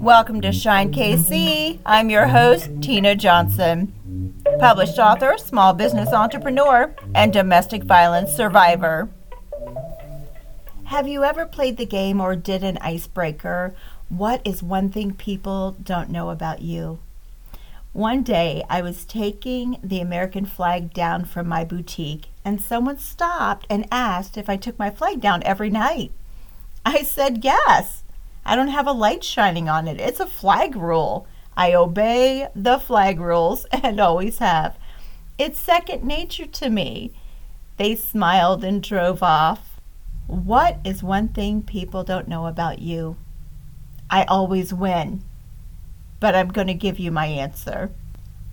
Welcome to Shine KC. I'm your host, Tina Johnson. Published author, small business entrepreneur, and domestic violence survivor. Have you ever played the game or did an icebreaker? What is one thing people don't know about you? One day I was taking the American flag down from my boutique, and someone stopped and asked if I took my flag down every night. I said yes. I don't have a light shining on it. It's a flag rule. I obey the flag rules and always have. It's second nature to me. They smiled and drove off. What is one thing people don't know about you? I always win. But I'm going to give you my answer.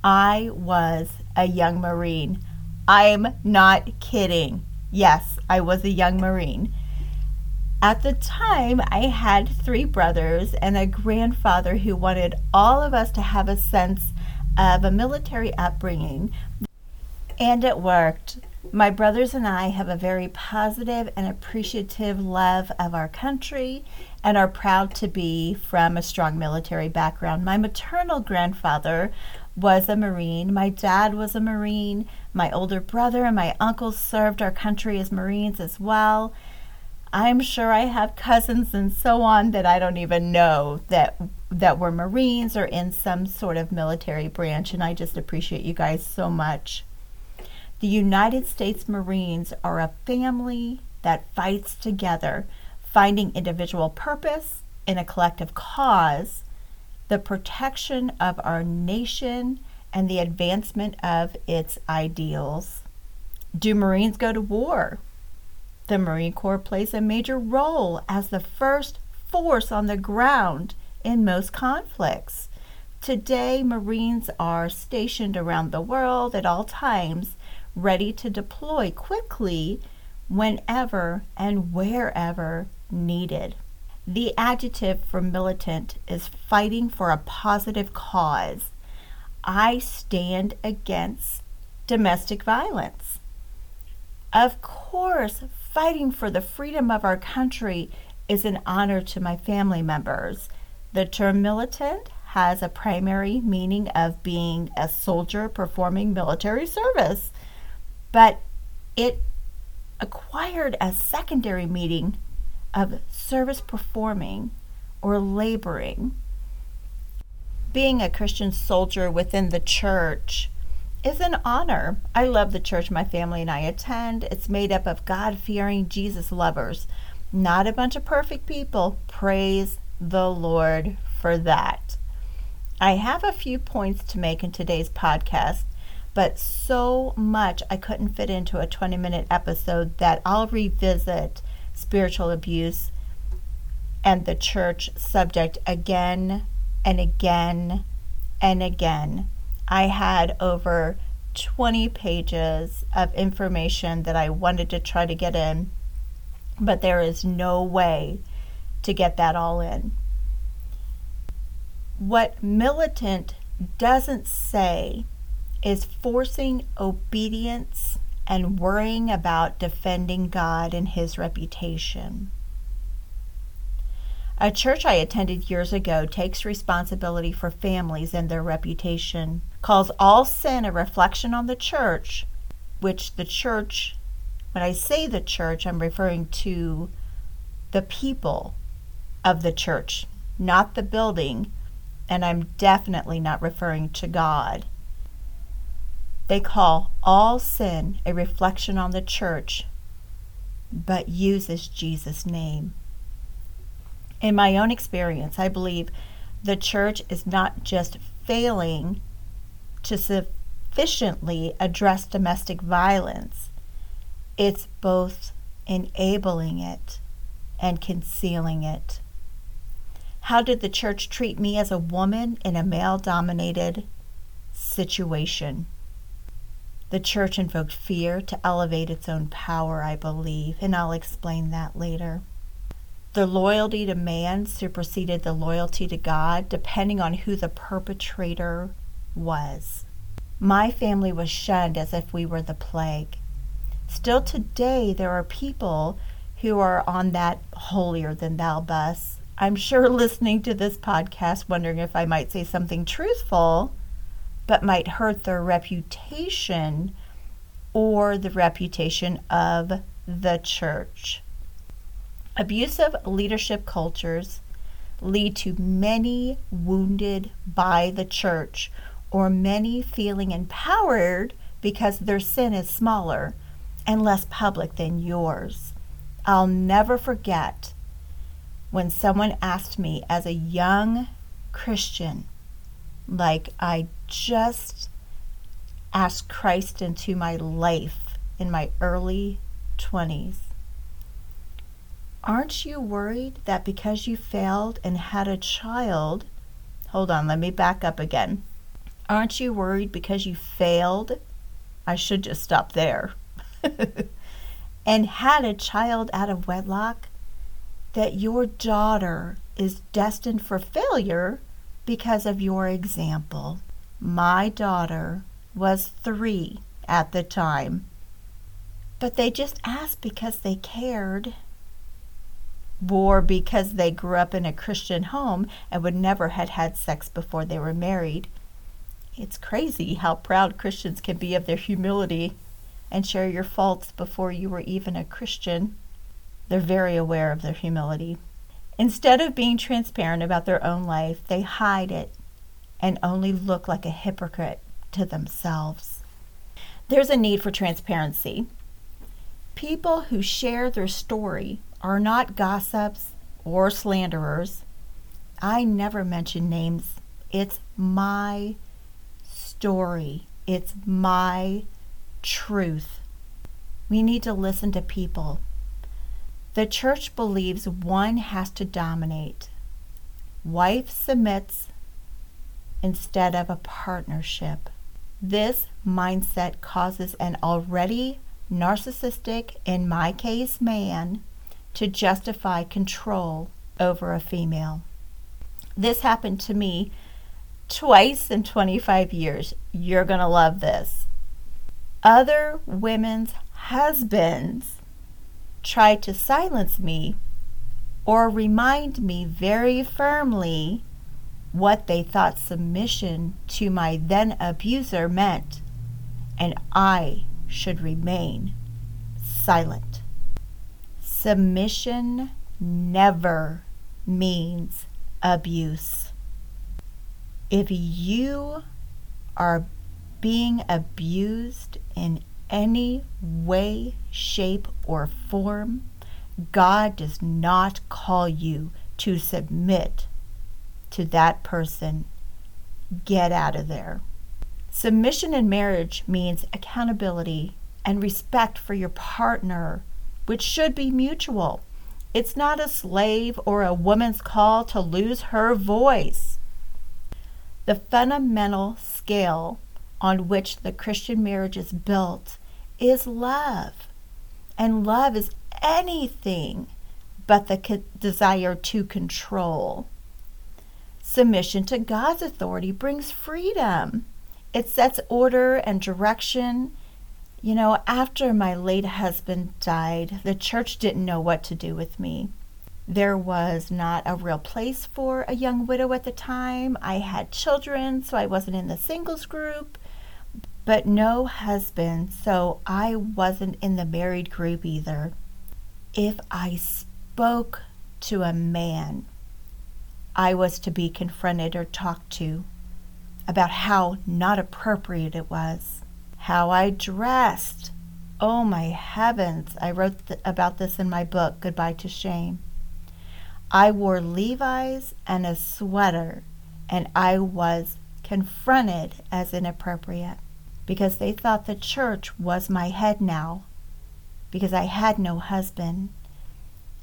I was a young Marine. I'm not kidding. Yes, I was a young Marine. At the time, I had three brothers and a grandfather who wanted all of us to have a sense of a military upbringing. And it worked. My brothers and I have a very positive and appreciative love of our country and are proud to be from a strong military background. My maternal grandfather was a Marine. My dad was a Marine. My older brother and my uncles served our country as Marines as well. I'm sure I have cousins and so on that I don't even know that that were Marines or in some sort of military branch and I just appreciate you guys so much. The United States Marines are a family that fights together, finding individual purpose in a collective cause, the protection of our nation and the advancement of its ideals. Do Marines go to war? The Marine Corps plays a major role as the first force on the ground in most conflicts. Today, Marines are stationed around the world at all times, ready to deploy quickly whenever and wherever needed. The adjective for militant is fighting for a positive cause. I stand against domestic violence. Of course, fighting for the freedom of our country is an honor to my family members. The term militant has a primary meaning of being a soldier performing military service, but it acquired a secondary meaning of service performing or laboring. Being a Christian soldier within the church is an honor. I love the church my family and I attend. It's made up of God fearing Jesus lovers, not a bunch of perfect people. Praise the Lord for that. I have a few points to make in today's podcast, but so much I couldn't fit into a 20 minute episode that I'll revisit spiritual abuse and the church subject again and again and again I had over 20 pages of information that I wanted to try to get in, but there is no way to get that all in. What militant doesn't say is forcing obedience and worrying about defending God and his reputation. A church I attended years ago takes responsibility for families and their reputation, calls all sin a reflection on the church, which the church, when I say the church, I'm referring to the people of the church, not the building, and I'm definitely not referring to God. They call all sin a reflection on the church, but uses Jesus' name. In my own experience, I believe the church is not just failing to sufficiently address domestic violence, it's both enabling it and concealing it. How did the church treat me as a woman in a male dominated situation? The church invoked fear to elevate its own power, I believe, and I'll explain that later. The loyalty to man superseded the loyalty to God, depending on who the perpetrator was. My family was shunned as if we were the plague. Still today, there are people who are on that holier than thou bus, I'm sure listening to this podcast, wondering if I might say something truthful, but might hurt their reputation or the reputation of the church. Abusive leadership cultures lead to many wounded by the church or many feeling empowered because their sin is smaller and less public than yours. I'll never forget when someone asked me as a young Christian, like I just asked Christ into my life in my early 20s. Aren't you worried that because you failed and had a child, hold on, let me back up again. Aren't you worried because you failed? I should just stop there. and had a child out of wedlock, that your daughter is destined for failure because of your example. My daughter was three at the time, but they just asked because they cared or because they grew up in a Christian home and would never had had sex before they were married. It's crazy how proud Christians can be of their humility and share your faults before you were even a Christian. They're very aware of their humility. Instead of being transparent about their own life, they hide it and only look like a hypocrite to themselves. There's a need for transparency. People who share their story are not gossips or slanderers. I never mention names. It's my story, it's my truth. We need to listen to people. The church believes one has to dominate. Wife submits instead of a partnership. This mindset causes an already narcissistic, in my case, man, to justify control over a female. This happened to me twice in 25 years. You're going to love this. Other women's husbands tried to silence me or remind me very firmly what they thought submission to my then abuser meant, and I should remain silent. Submission never means abuse. If you are being abused in any way, shape, or form, God does not call you to submit to that person. Get out of there. Submission in marriage means accountability and respect for your partner, which should be mutual. It's not a slave or a woman's call to lose her voice. The fundamental scale on which the Christian marriage is built is love. And love is anything but the desire to control. Submission to God's authority brings freedom. It sets order and direction. You know, after my late husband died, the church didn't know what to do with me. There was not a real place for a young widow at the time. I had children, so I wasn't in the singles group, but no husband, so I wasn't in the married group either. If I spoke to a man, I was to be confronted or talked to about how not appropriate it was, how I dressed. Oh my heavens, I wrote th- about this in my book, Goodbye to Shame. I wore Levi's and a sweater, and I was confronted as inappropriate because they thought the church was my head now because I had no husband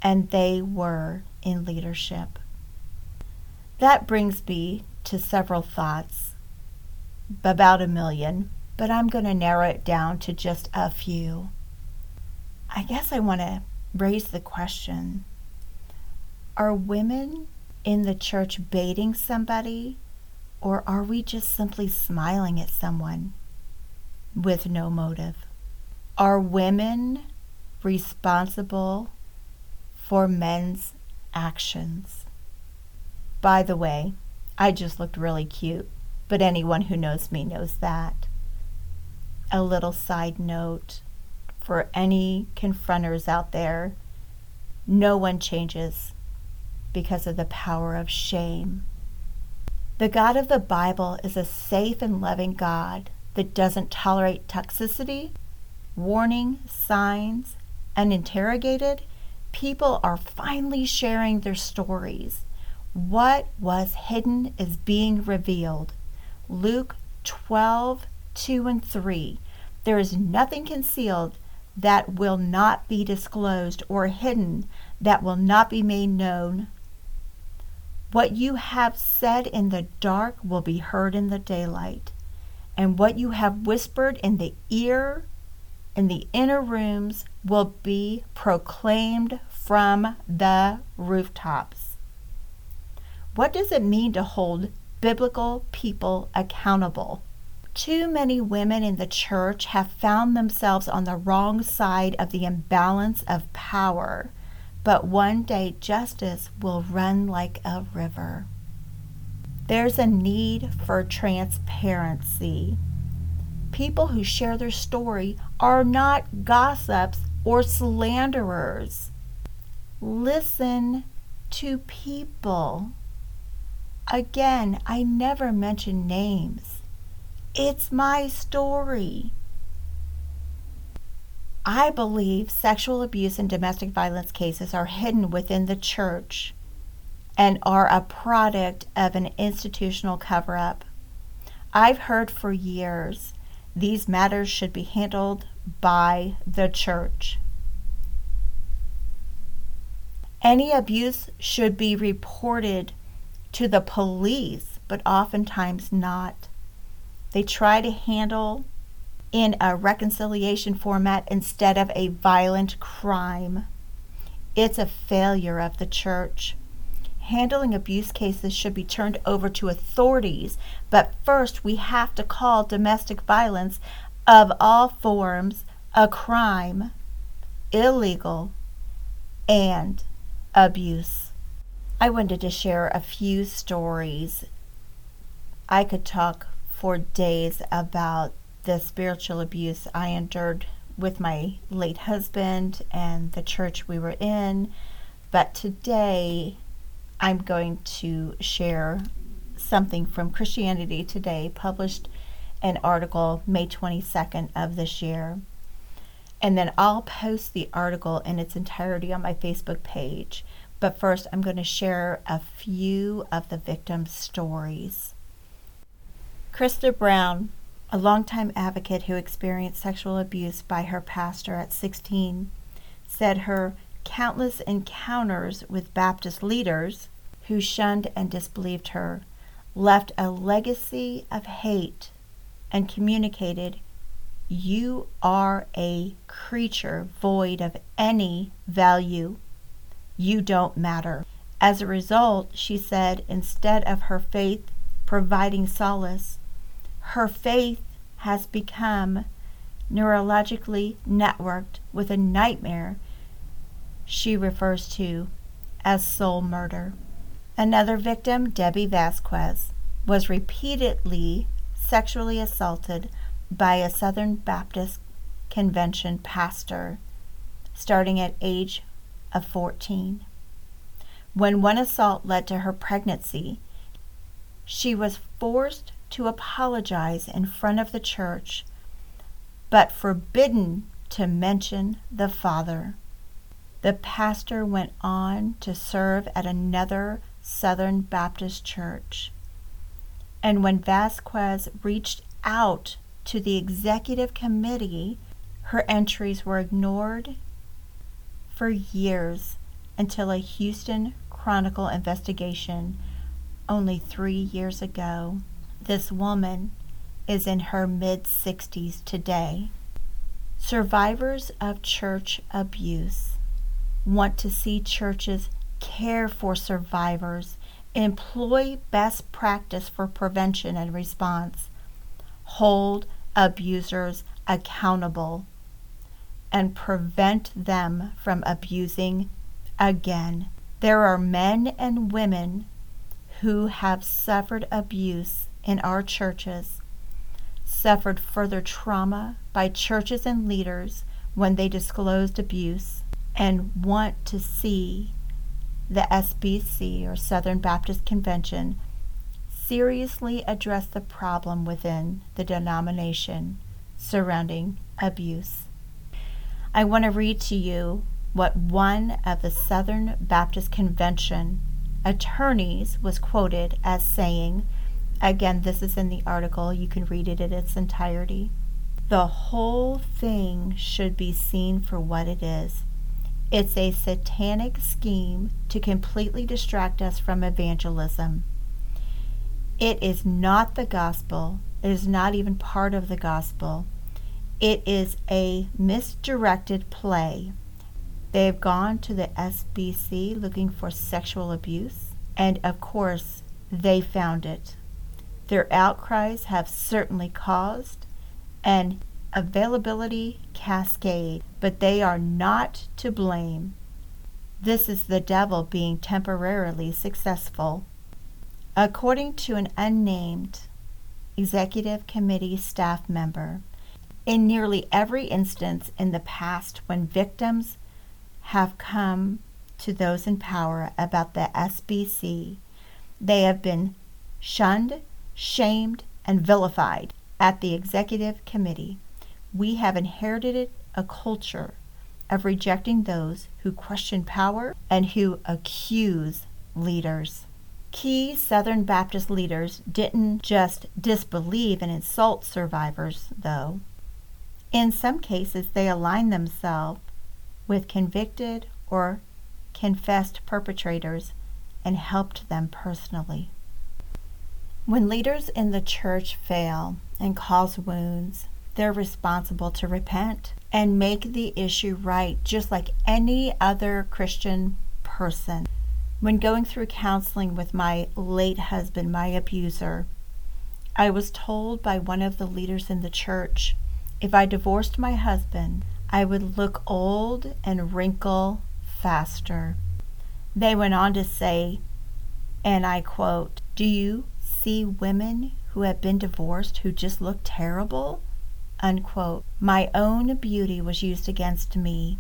and they were in leadership. That brings me to several thoughts, about a million, but I'm going to narrow it down to just a few. I guess I want to raise the question Are women in the church baiting somebody, or are we just simply smiling at someone with no motive? Are women responsible for men's actions. By the way, I just looked really cute, but anyone who knows me knows that. A little side note for any confronters out there no one changes because of the power of shame. The God of the Bible is a safe and loving God that doesn't tolerate toxicity, warning, signs, and interrogated. People are finally sharing their stories. What was hidden is being revealed. Luke 12, 2 and 3. There is nothing concealed that will not be disclosed or hidden that will not be made known. What you have said in the dark will be heard in the daylight, and what you have whispered in the ear in the inner rooms will be proclaimed from the rooftops. What does it mean to hold biblical people accountable? Too many women in the church have found themselves on the wrong side of the imbalance of power, but one day justice will run like a river. There's a need for transparency. People who share their story are not gossips or slanderers. Listen to people. Again, I never mention names. It's my story. I believe sexual abuse and domestic violence cases are hidden within the church and are a product of an institutional cover up. I've heard for years these matters should be handled by the church. Any abuse should be reported to the police, but oftentimes not. They try to handle in a reconciliation format instead of a violent crime. It's a failure of the church. Handling abuse cases should be turned over to authorities, but first we have to call domestic violence of all forms a crime, illegal, and abuse. I wanted to share a few stories. I could talk for days about the spiritual abuse I endured with my late husband and the church we were in. But today I'm going to share something from Christianity Today, published an article May 22nd of this year. And then I'll post the article in its entirety on my Facebook page. But first, I'm going to share a few of the victims' stories. Christa Brown, a longtime advocate who experienced sexual abuse by her pastor at 16, said her countless encounters with Baptist leaders who shunned and disbelieved her left a legacy of hate and communicated, You are a creature void of any value. You don't matter. As a result, she said, instead of her faith providing solace, her faith has become neurologically networked with a nightmare she refers to as soul murder. Another victim, Debbie Vasquez, was repeatedly sexually assaulted by a Southern Baptist Convention pastor starting at age of 14. When one assault led to her pregnancy, she was forced to apologize in front of the church, but forbidden to mention the Father. The pastor went on to serve at another Southern Baptist church. And when Vasquez reached out to the executive committee, her entries were ignored for years until a Houston Chronicle investigation only three years ago this woman is in her mid 60s today. Survivors of church abuse want to see churches care for survivors, employ best practice for prevention and response, hold abusers accountable, and prevent them from abusing again. There are men and women who have suffered abuse in our churches, suffered further trauma by churches and leaders when they disclosed abuse, and want to see the SBC or Southern Baptist Convention seriously address the problem within the denomination surrounding abuse. I want to read to you what one of the Southern Baptist Convention attorneys was quoted as saying. Again, this is in the article. You can read it in its entirety. The whole thing should be seen for what it is. It's a satanic scheme to completely distract us from evangelism. It is not the gospel. It is not even part of the gospel. It is a misdirected play. They have gone to the SBC looking for sexual abuse, and of course, they found it. Their outcries have certainly caused an availability cascade, but they are not to blame. This is the devil being temporarily successful. According to an unnamed executive committee staff member, in nearly every instance in the past when victims have come to those in power about the SBC, they have been shunned, shamed, and vilified at the executive committee we have inherited a culture of rejecting those who question power and who accuse leaders. Key Southern Baptist leaders didn't just disbelieve and insult survivors, though. In some cases, they aligned themselves with convicted or confessed perpetrators and helped them personally. When leaders in the church fail and cause wounds, they're responsible to repent and make the issue right, just like any other Christian person. When going through counseling with my late husband, my abuser, I was told by one of the leaders in the church if I divorced my husband, I would look old and wrinkle faster. They went on to say, and I quote, Do you see women who have been divorced who just look terrible? Unquote. My own beauty was used against me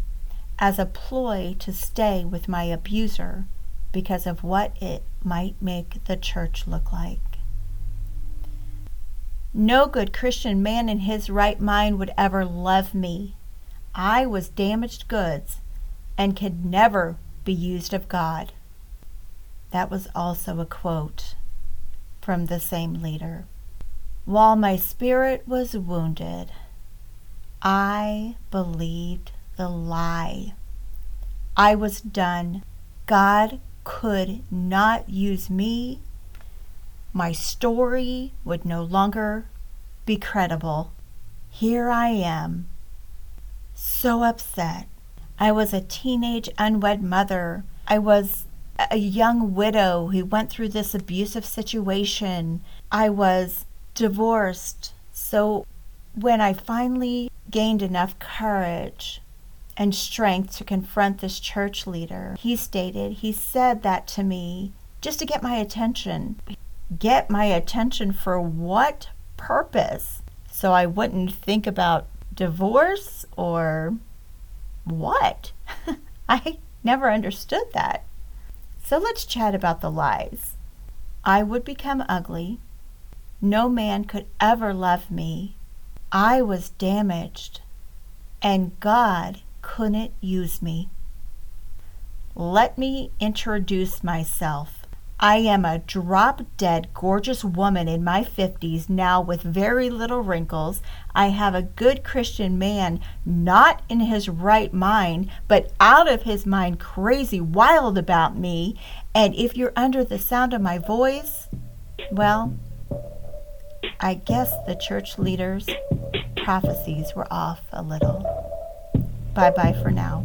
as a ploy to stay with my abuser because of what it might make the church look like. No good Christian man in his right mind would ever love me. I was damaged goods and could never be used of God. That was also a quote from the same leader. While my spirit was wounded, I believed the lie. I was done. God could not use me. My story would no longer be credible. Here I am, so upset. I was a teenage unwed mother. I was a young widow who went through this abusive situation. I was divorced. So when I finally gained enough courage and strength to confront this church leader, he stated, he said that to me just to get my attention. Get my attention for what purpose? So I wouldn't think about divorce or what? I never understood that. So let's chat about the lies. I would become ugly. No man could ever love me. I was damaged, and God couldn't use me. Let me introduce myself. I am a drop dead gorgeous woman in my 50s now with very little wrinkles. I have a good Christian man, not in his right mind, but out of his mind, crazy wild about me. And if you're under the sound of my voice, well, I guess the church leaders' prophecies were off a little. Bye bye for now.